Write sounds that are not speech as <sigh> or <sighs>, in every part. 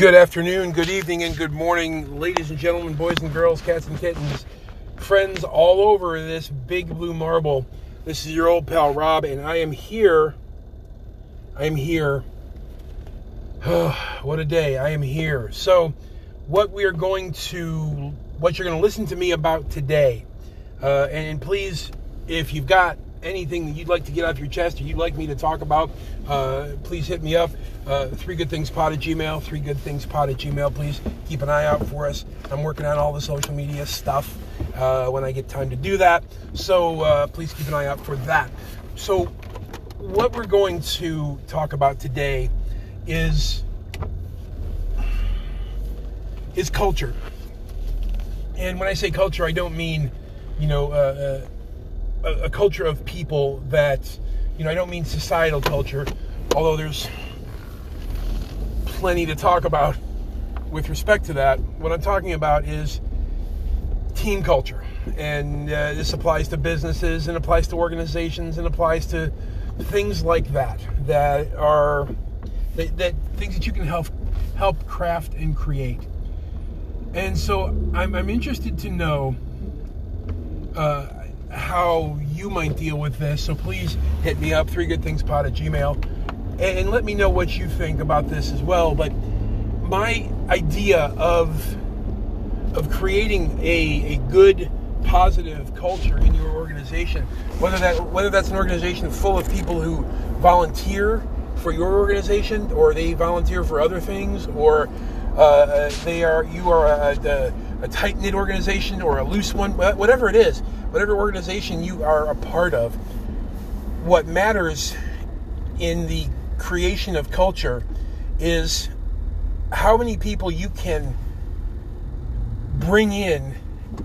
Good afternoon, good evening, and good morning, ladies and gentlemen, boys and girls, cats and kittens, friends all over this big blue marble. This is your old pal Rob, and I am here. I am here. <sighs> what a day. I am here. So, what we are going to, what you're going to listen to me about today, uh, and please, if you've got anything that you'd like to get off your chest or you'd like me to talk about, uh, please hit me up. Uh, three good things pod at Gmail. Three good things pod at Gmail. Please keep an eye out for us. I'm working on all the social media stuff uh, when I get time to do that. So uh, please keep an eye out for that. So, what we're going to talk about today is is culture. And when I say culture, I don't mean, you know, uh, uh, a, a culture of people that, you know, I don't mean societal culture, although there's plenty to talk about with respect to that. What I'm talking about is team culture. And uh, this applies to businesses and applies to organizations and applies to things like that that are that, that things that you can help help craft and create. And so I'm, I'm interested to know uh, how you might deal with this. So please hit me up, three good things pod at Gmail, and, let me know what you think about this as well. But my idea of of creating a, a good positive culture in your organization whether that whether that's an organization full of people who volunteer for your organization or they volunteer for other things or uh, they are you are a, a, a tight knit organization or a loose one whatever it is whatever organization you are a part of, what matters in the creation of culture is how many people you can bring in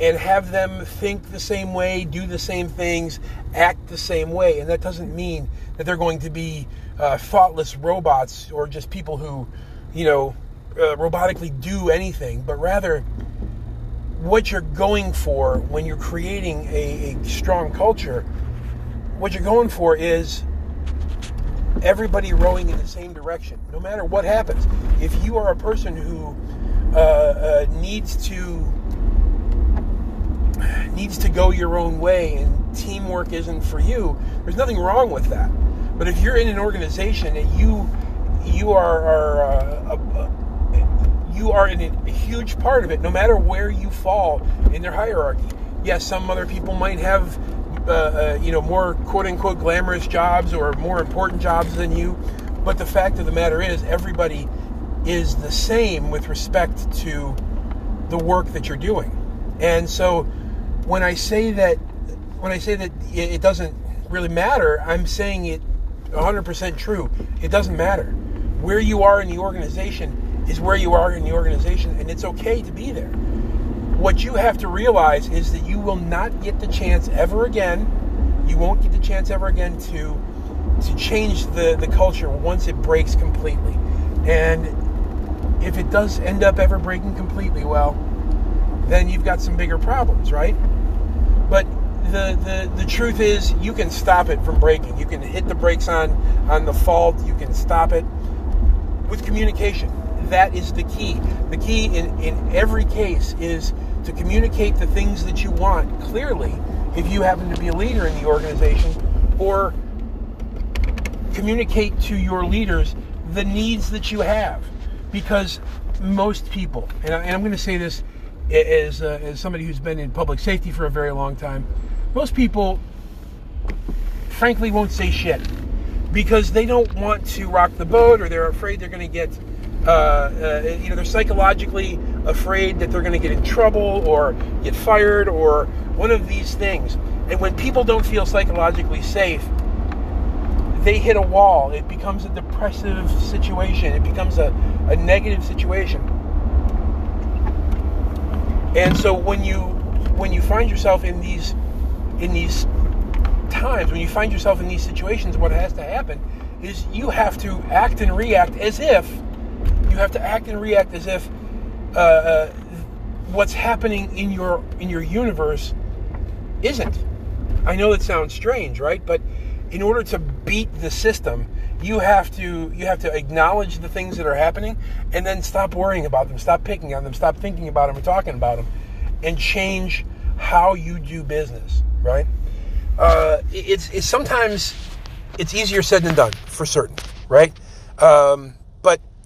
and have them think the same way, do the same things, act the same way. And that doesn't mean that they're going to be uh, thoughtless robots or just people who, you know, uh, robotically do anything, but rather what you're going for when you're creating a, a strong culture, what you're going for is everybody rowing in the same direction, no matter what happens. If you are a person who uh, uh, needs to needs to go your own way and teamwork isn't for you, there's nothing wrong with that. But if you're in an organization and you you are, are uh, a, you are in a huge part of it, no matter where you fall in their hierarchy. Yes, some other people might have, uh, uh, you know, more quote unquote glamorous jobs or more important jobs than you, but the fact of the matter is, everybody is the same with respect to the work that you're doing. And so, when I say that, when I say that it doesn't really matter, I'm saying it 100% true. It doesn't matter where you are in the organization is where you are in the organization, and it's okay to be there. What you have to realize is that you will not get the chance ever again. You won't get the chance ever again to to change the, the culture once it breaks completely. And if it does end up ever breaking completely, well, then you've got some bigger problems, right? But the, the, the truth is you can stop it from breaking. You can hit the brakes on on the fault, you can stop it with communication that is the key. The key in, in every case is to communicate the things that you want clearly if you happen to be a leader in the organization or communicate to your leaders the needs that you have because most people and, I, am going to say this as, uh, as somebody who's been in public safety for a very long time most people frankly won't say shit because they don't want to rock the boat or they're afraid they're going to get uh, uh, you know, they're psychologically afraid that they're going to get in trouble or get fired or one of these things. And when people don't feel psychologically safe, they hit a wall. It becomes a depressive situation. It becomes a, a negative situation. And so when you when you find yourself in these in these times, when you find yourself in these situations, what has to happen is you have to act and react as if have to act and react as if uh, uh, what's happening in your in your universe isn't. I know it sounds strange, right? But in order to beat the system, you have to you have to acknowledge the things that are happening and then stop worrying about them stop picking on them stop thinking about them and talking about them and change how you do business right uh, it's, it's sometimes it's easier said than done for certain right um,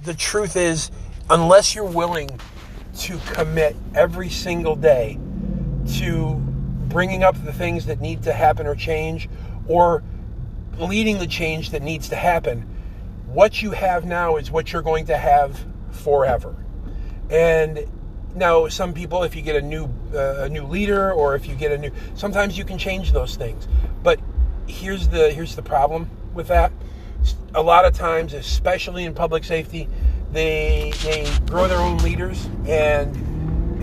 the truth is unless you're willing to commit every single day to bringing up the things that need to happen or change or leading the change that needs to happen. What you have now is what you're going to have forever. And now, some people, if you get a new uh, a new leader, or if you get a new, sometimes you can change those things. But here's the here's the problem with that. A lot of times, especially in public safety, they they grow their own leaders, and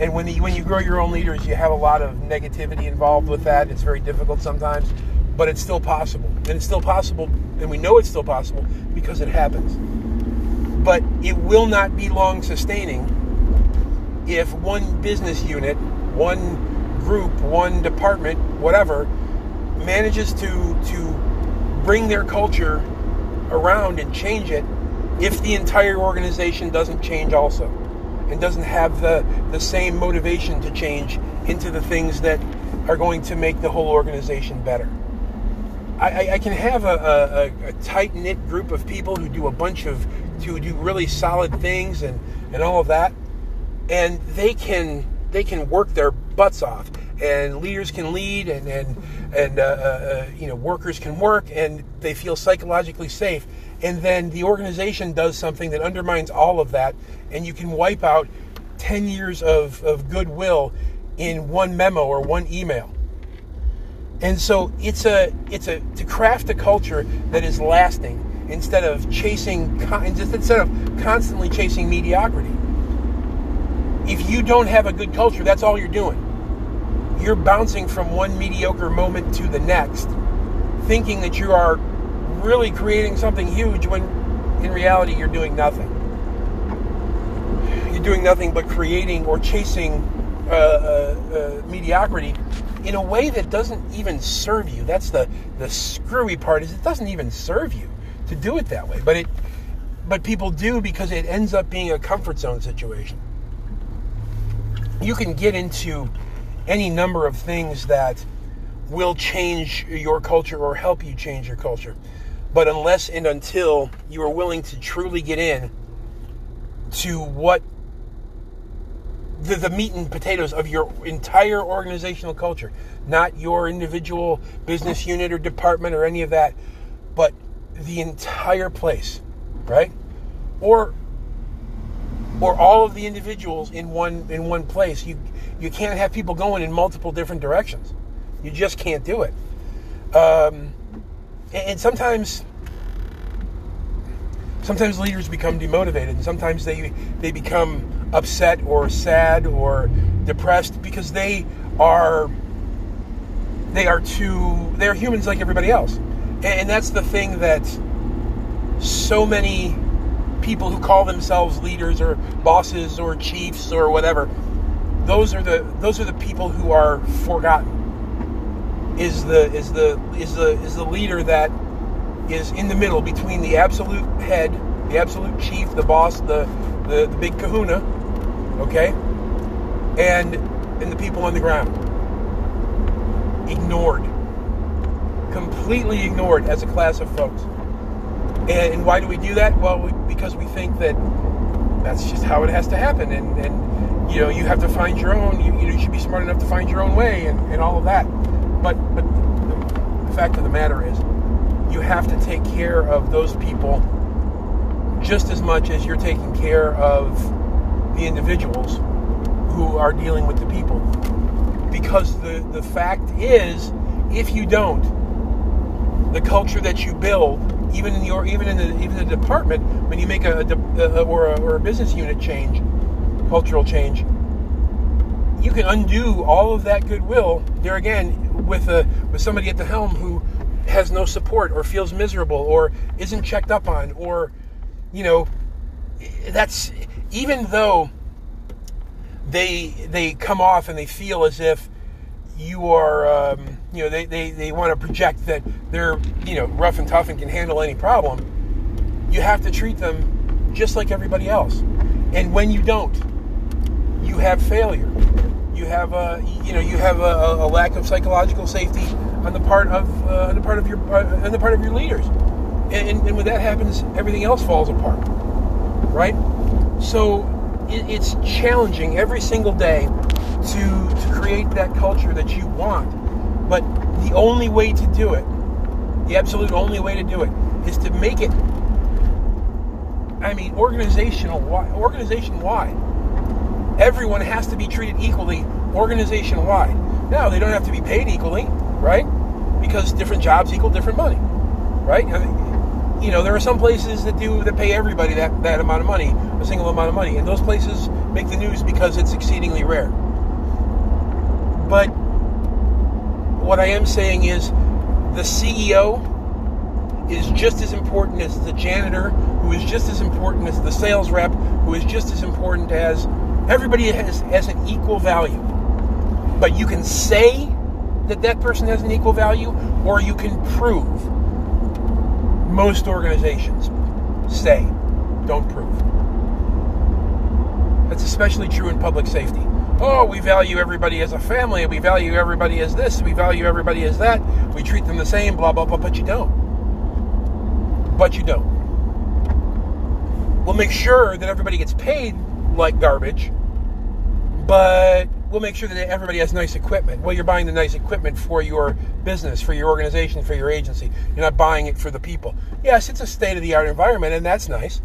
and when you, when you grow your own leaders, you have a lot of negativity involved with that. It's very difficult sometimes but it's still possible. And it's still possible, and we know it's still possible because it happens. But it will not be long sustaining if one business unit, one group, one department, whatever, manages to to bring their culture around and change it if the entire organization doesn't change also and doesn't have the, the same motivation to change into the things that are going to make the whole organization better. I, I can have a, a, a tight knit group of people who do a bunch of to do really solid things and, and all of that, and they can they can work their butts off, and leaders can lead, and and and uh, uh, uh, you know workers can work, and they feel psychologically safe, and then the organization does something that undermines all of that, and you can wipe out ten years of, of goodwill in one memo or one email and so it's a it's a to craft a culture that is lasting instead of chasing instead of constantly chasing mediocrity. If you don't have a good culture, that's all you're doing. You're bouncing from one mediocre moment to the next, thinking that you are really creating something huge when in reality you're doing nothing. You're doing nothing but creating or chasing uh, uh, uh, mediocrity in a way that doesn't even serve you. That's the the screwy part is it doesn't even serve you to do it that way. But it but people do because it ends up being a comfort zone situation. You can get into any number of things that will change your culture or help you change your culture. But unless and until you are willing to truly get in to what the, the meat and potatoes of your entire organizational culture, not your individual business unit or department or any of that, but the entire place, right? Or or all of the individuals in one in one place. You you can't have people going in multiple different directions. You just can't do it. Um, and, and sometimes sometimes leaders become demotivated, and sometimes they they become upset or sad or depressed because they are they are too they're humans like everybody else and that's the thing that so many people who call themselves leaders or bosses or chiefs or whatever those are the those are the people who are forgotten is the is the is the is the leader that is in the middle between the absolute head the absolute chief the boss the the, the big kahuna okay? And and the people on the ground ignored, completely ignored as a class of folks. And, why do we do that? Well, we, because we think that that's just how it has to happen, and and you know you have to find your own. You, you should be smart enough to find your own way, and, and all of that. But but the, the fact of the matter is, you have to take care of those people just as much as you're taking care of the individuals who are dealing with the people. Because the, the fact is, if you don't, the culture that you build, even in your even in the even the department, when you make a, a, or a, or a business unit change, cultural change, you can undo all of that goodwill there again with a with somebody at the helm who has no support or feels miserable or isn't checked up on or you know that's even though they they come off and they feel as if you are um, you know they, they, they want to project that they're you know rough and tough and can handle any problem you have to treat them just like everybody else. And when you don't, you have failure. You have a you know you have a, a lack of psychological safety on the part of uh, on the part of your uh, on the part of your leaders. And, and, when that happens, everything else falls apart, right? So it, it's challenging every single day to to create that culture that you want. But the only way to do it, the absolute only way to do it, is to make it. I mean, organizational, organization wide. Everyone has to be treated equally, organization wide. Now, they don't have to be paid equally, right? Because different jobs equal different money, right? I mean, you know, there are some places that do that pay everybody that, that amount of money, a single amount of money, and those places make the news because it's exceedingly rare. But what I am saying is the CEO is just as important as the janitor, who is just as important as the sales rep, who is just as important as everybody has, has an equal value. But you can say that that person has an equal value, or you can prove. Most organizations say, don't prove. That's especially true in public safety. Oh, we value everybody as a family, we value everybody as this, we value everybody as that, we treat them the same, blah, blah, blah, but you don't. But you don't. We'll make sure that everybody gets paid like garbage, but we'll make sure that everybody has nice equipment. Well, you're buying the nice equipment for your business, for your organization, for your agency. You're not buying it for the people. Yes, it's a state of the art environment, and that's nice.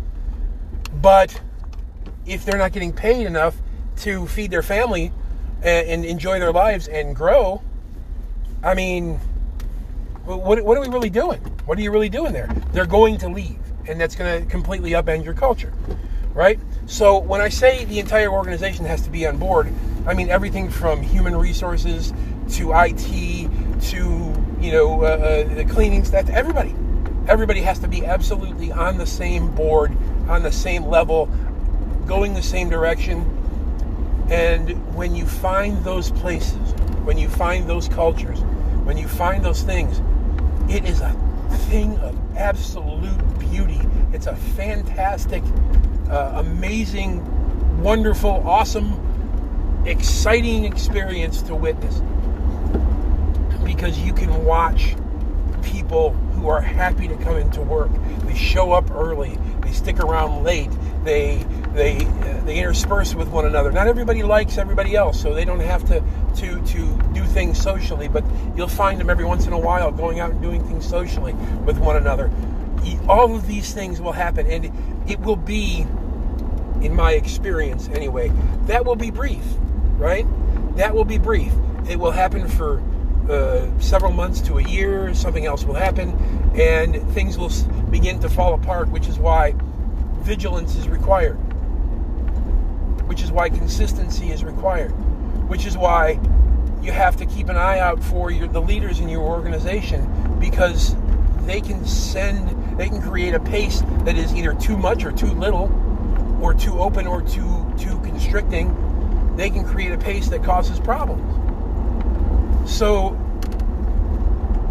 But if they're not getting paid enough to feed their family and, and enjoy their lives and grow, I mean, what, what are we really doing? What are you really doing there? They're going to leave, and that's going to completely upend your culture, right? So when I say the entire organization has to be on board, I mean everything from human resources to IT to you know uh, uh, the cleaning staff. Everybody, everybody has to be absolutely on the same board, on the same level, going the same direction. And when you find those places, when you find those cultures, when you find those things, it is a thing of absolute beauty. It's a fantastic, uh, amazing, wonderful, awesome, exciting experience to witness because you can watch people who are happy to come into work. They show up early. They stick around late. They they they intersperse with one another. Not everybody likes everybody else, so they don't have to to to do things socially. But you'll find them every once in a while going out and doing things socially with one another. All of these things will happen, and it will be, in my experience anyway, that will be brief, right? That will be brief. It will happen for uh, several months to a year, something else will happen, and things will begin to fall apart, which is why vigilance is required, which is why consistency is required, which is why you have to keep an eye out for your, the leaders in your organization because they can send, they can create a pace that is either too much or too little, or too open or too too constricting. They can create a pace that causes problems. So,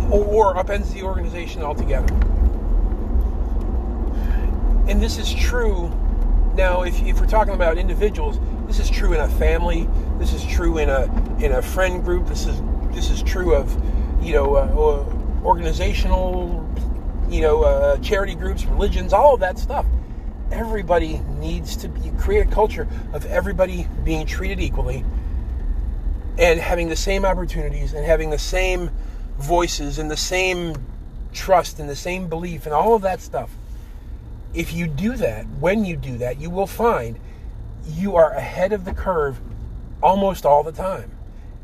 or, upends the organization altogether. And this is true. Now, if, if we're talking about individuals, this is true in a family. This is true in a in a friend group. This is this is true of you know uh, organizational, you know, uh, charity groups, religions, all of that stuff. Everybody needs to be, create a culture of everybody being treated equally and having the same opportunities and having the same voices and the same trust and the same belief and all of that stuff. If you do that, when you do that, you will find you are ahead of the curve almost all the time.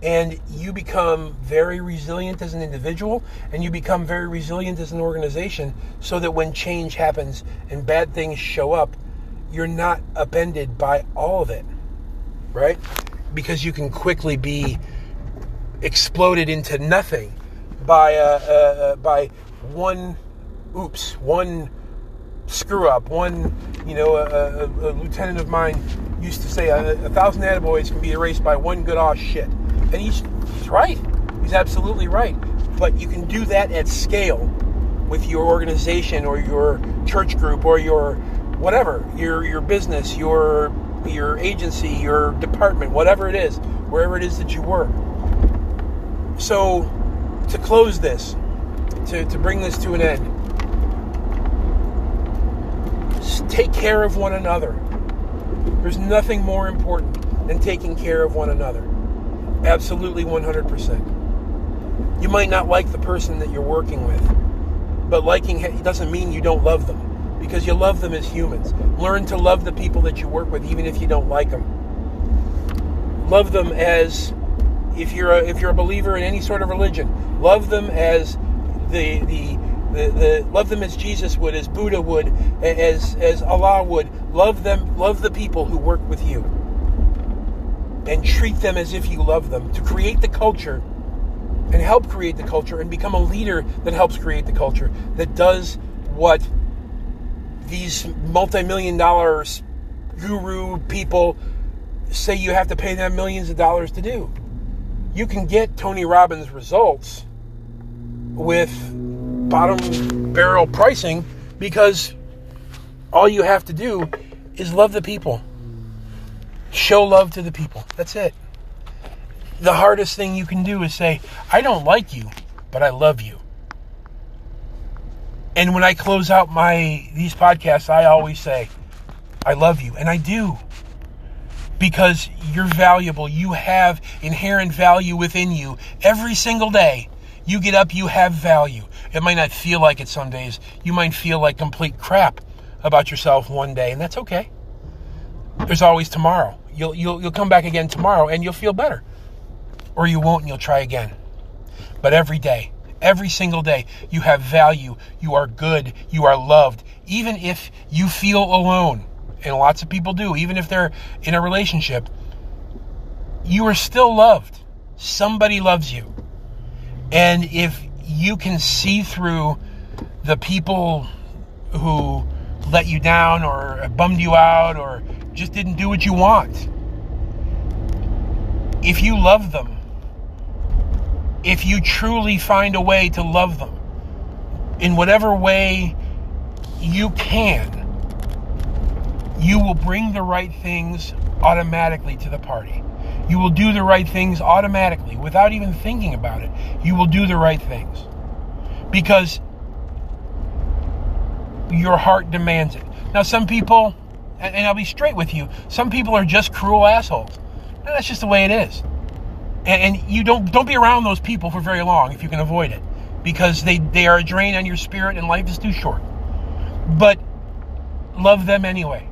And you become very resilient as an individual and you become very resilient as an organization so that when change happens and bad things show up, you're not upended by all of it. Right? because you can quickly be exploded into nothing by uh, uh, uh, by one oops, one screw up, one you know a, a, a lieutenant of mine used to say a, a thousand attaboys can be erased by one good ass shit, and he's he's right. He's absolutely right. But you can do that at scale with your organization or your church group or your whatever, your your business, your your agency, your department, whatever it is, wherever it is that you work. So to close this, to, to bring this to an end, take care of one another. There's nothing more important than taking care of one another. Absolutely 100%. You might not like the person that you're working with, but liking doesn't mean you don't love them because you love them as humans. Learn to love the people that you work with even if you don't like them. Love them as if you're a, if you're a believer in any sort of religion, love them as the the the, the, love them as Jesus would, as Buddha would, as as Allah would. Love them, love the people who work with you, and treat them as if you love them. To create the culture, and help create the culture, and become a leader that helps create the culture that does what these multi-million dollars guru people say you have to pay them millions of dollars to do. You can get Tony Robbins results with bottom barrel pricing because all you have to do is love the people. Show love to the people. That's it. The hardest thing you can do is say, I don't like you, but I love you. And when I close out my these podcasts, I always say, I love you. And I do. Because you're valuable. You have inherent value within you every single day you get up, you have value. It might not feel like it some days. You might feel like complete crap about yourself one day, and that's okay. There's always tomorrow. You'll, you'll, you'll come back again tomorrow and you'll feel better. Or you won't and you'll try again. But every day, every single day, you have value. You are good. You are loved. Even if you feel alone, and lots of people do, even if they're in a relationship, you are still loved. Somebody loves you. And if you can see through the people who let you down or bummed you out or just didn't do what you want, if you love them, if you truly find a way to love them in whatever way you can, you will bring the right things automatically to the party. You will do the right things automatically without even thinking about it. You will do the right things because your heart demands it. Now, some people, and I'll be straight with you, some people are just cruel assholes. And that's just the way it is. And, you don't don't be around those people for very long if you can avoid it, because they they are a drain on your spirit, and life is too short. But love them anyway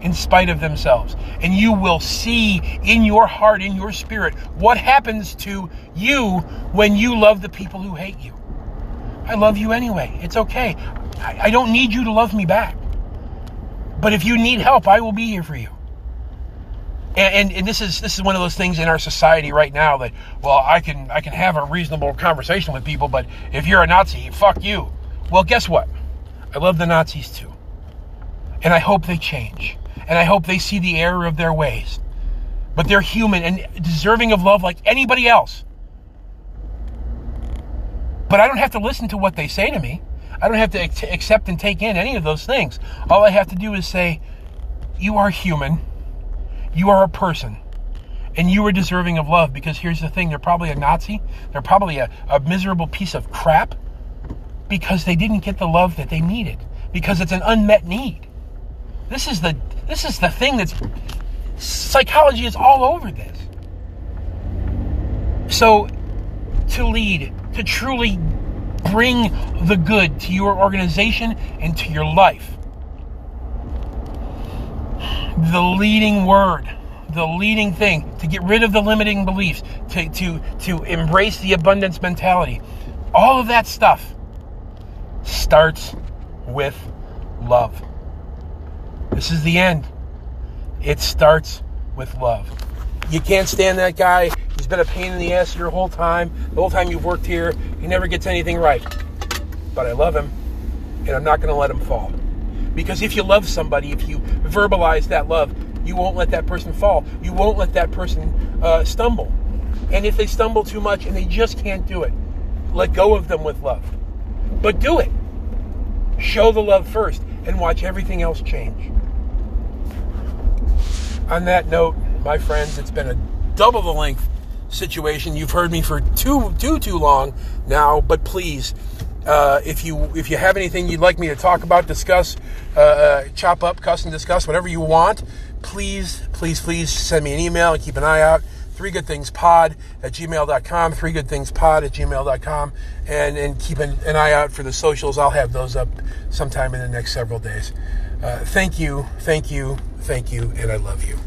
in spite of themselves. And you will see in your heart, in your spirit, what happens to you when you love the people who hate you. I love you anyway. It's okay. I, I don't need you to love me back. But if you need help, I will be here for you. And, and, and, this is this is one of those things in our society right now that well I can I can have a reasonable conversation with people, but if you're a Nazi, fuck you. Well, guess what? I love the Nazis too, and I hope they change and I hope they see the error of their ways. But they're human and deserving of love like anybody else. But I don't have to listen to what they say to me. I don't have to accept and take in any of those things. All I have to do is say, You are human. You are a person. And you are deserving of love because here's the thing they're probably a Nazi. They're probably a, a miserable piece of crap because they didn't get the love that they needed because it's an unmet need. This is the this is the thing that's psychology is all over this. So to lead, to truly bring the good to your organization and to your life. The leading word, the leading thing, to get rid of the limiting beliefs, to, to, to embrace the abundance mentality, all of that stuff starts with love. This is the end. It starts with love. You can't stand that guy. He's been a pain in the ass your whole time. The whole time you've worked here, he never gets anything right. But I love him, and I'm not going to let him fall. Because if you love somebody, if you verbalize that love, you won't let that person fall. You won't let that person uh, stumble. And if they stumble too much and they just can't do it, let go of them with love. But do it. Show the love first and watch everything else change. On that note, my friends, it's been a double the length situation. You've heard me for too too too long now, but please, uh, if you if you have anything you'd like me to talk about, discuss, uh, uh, chop up, cuss, and discuss, whatever you want, please, please, please send me an email and keep an eye out. Three Good Things Pod at gmail.com, Three Good Things Pod at gmail.com, and, and keep an, an eye out for the socials. I'll have those up sometime in the next several days. Uh, thank you, thank you, thank you, and I love you.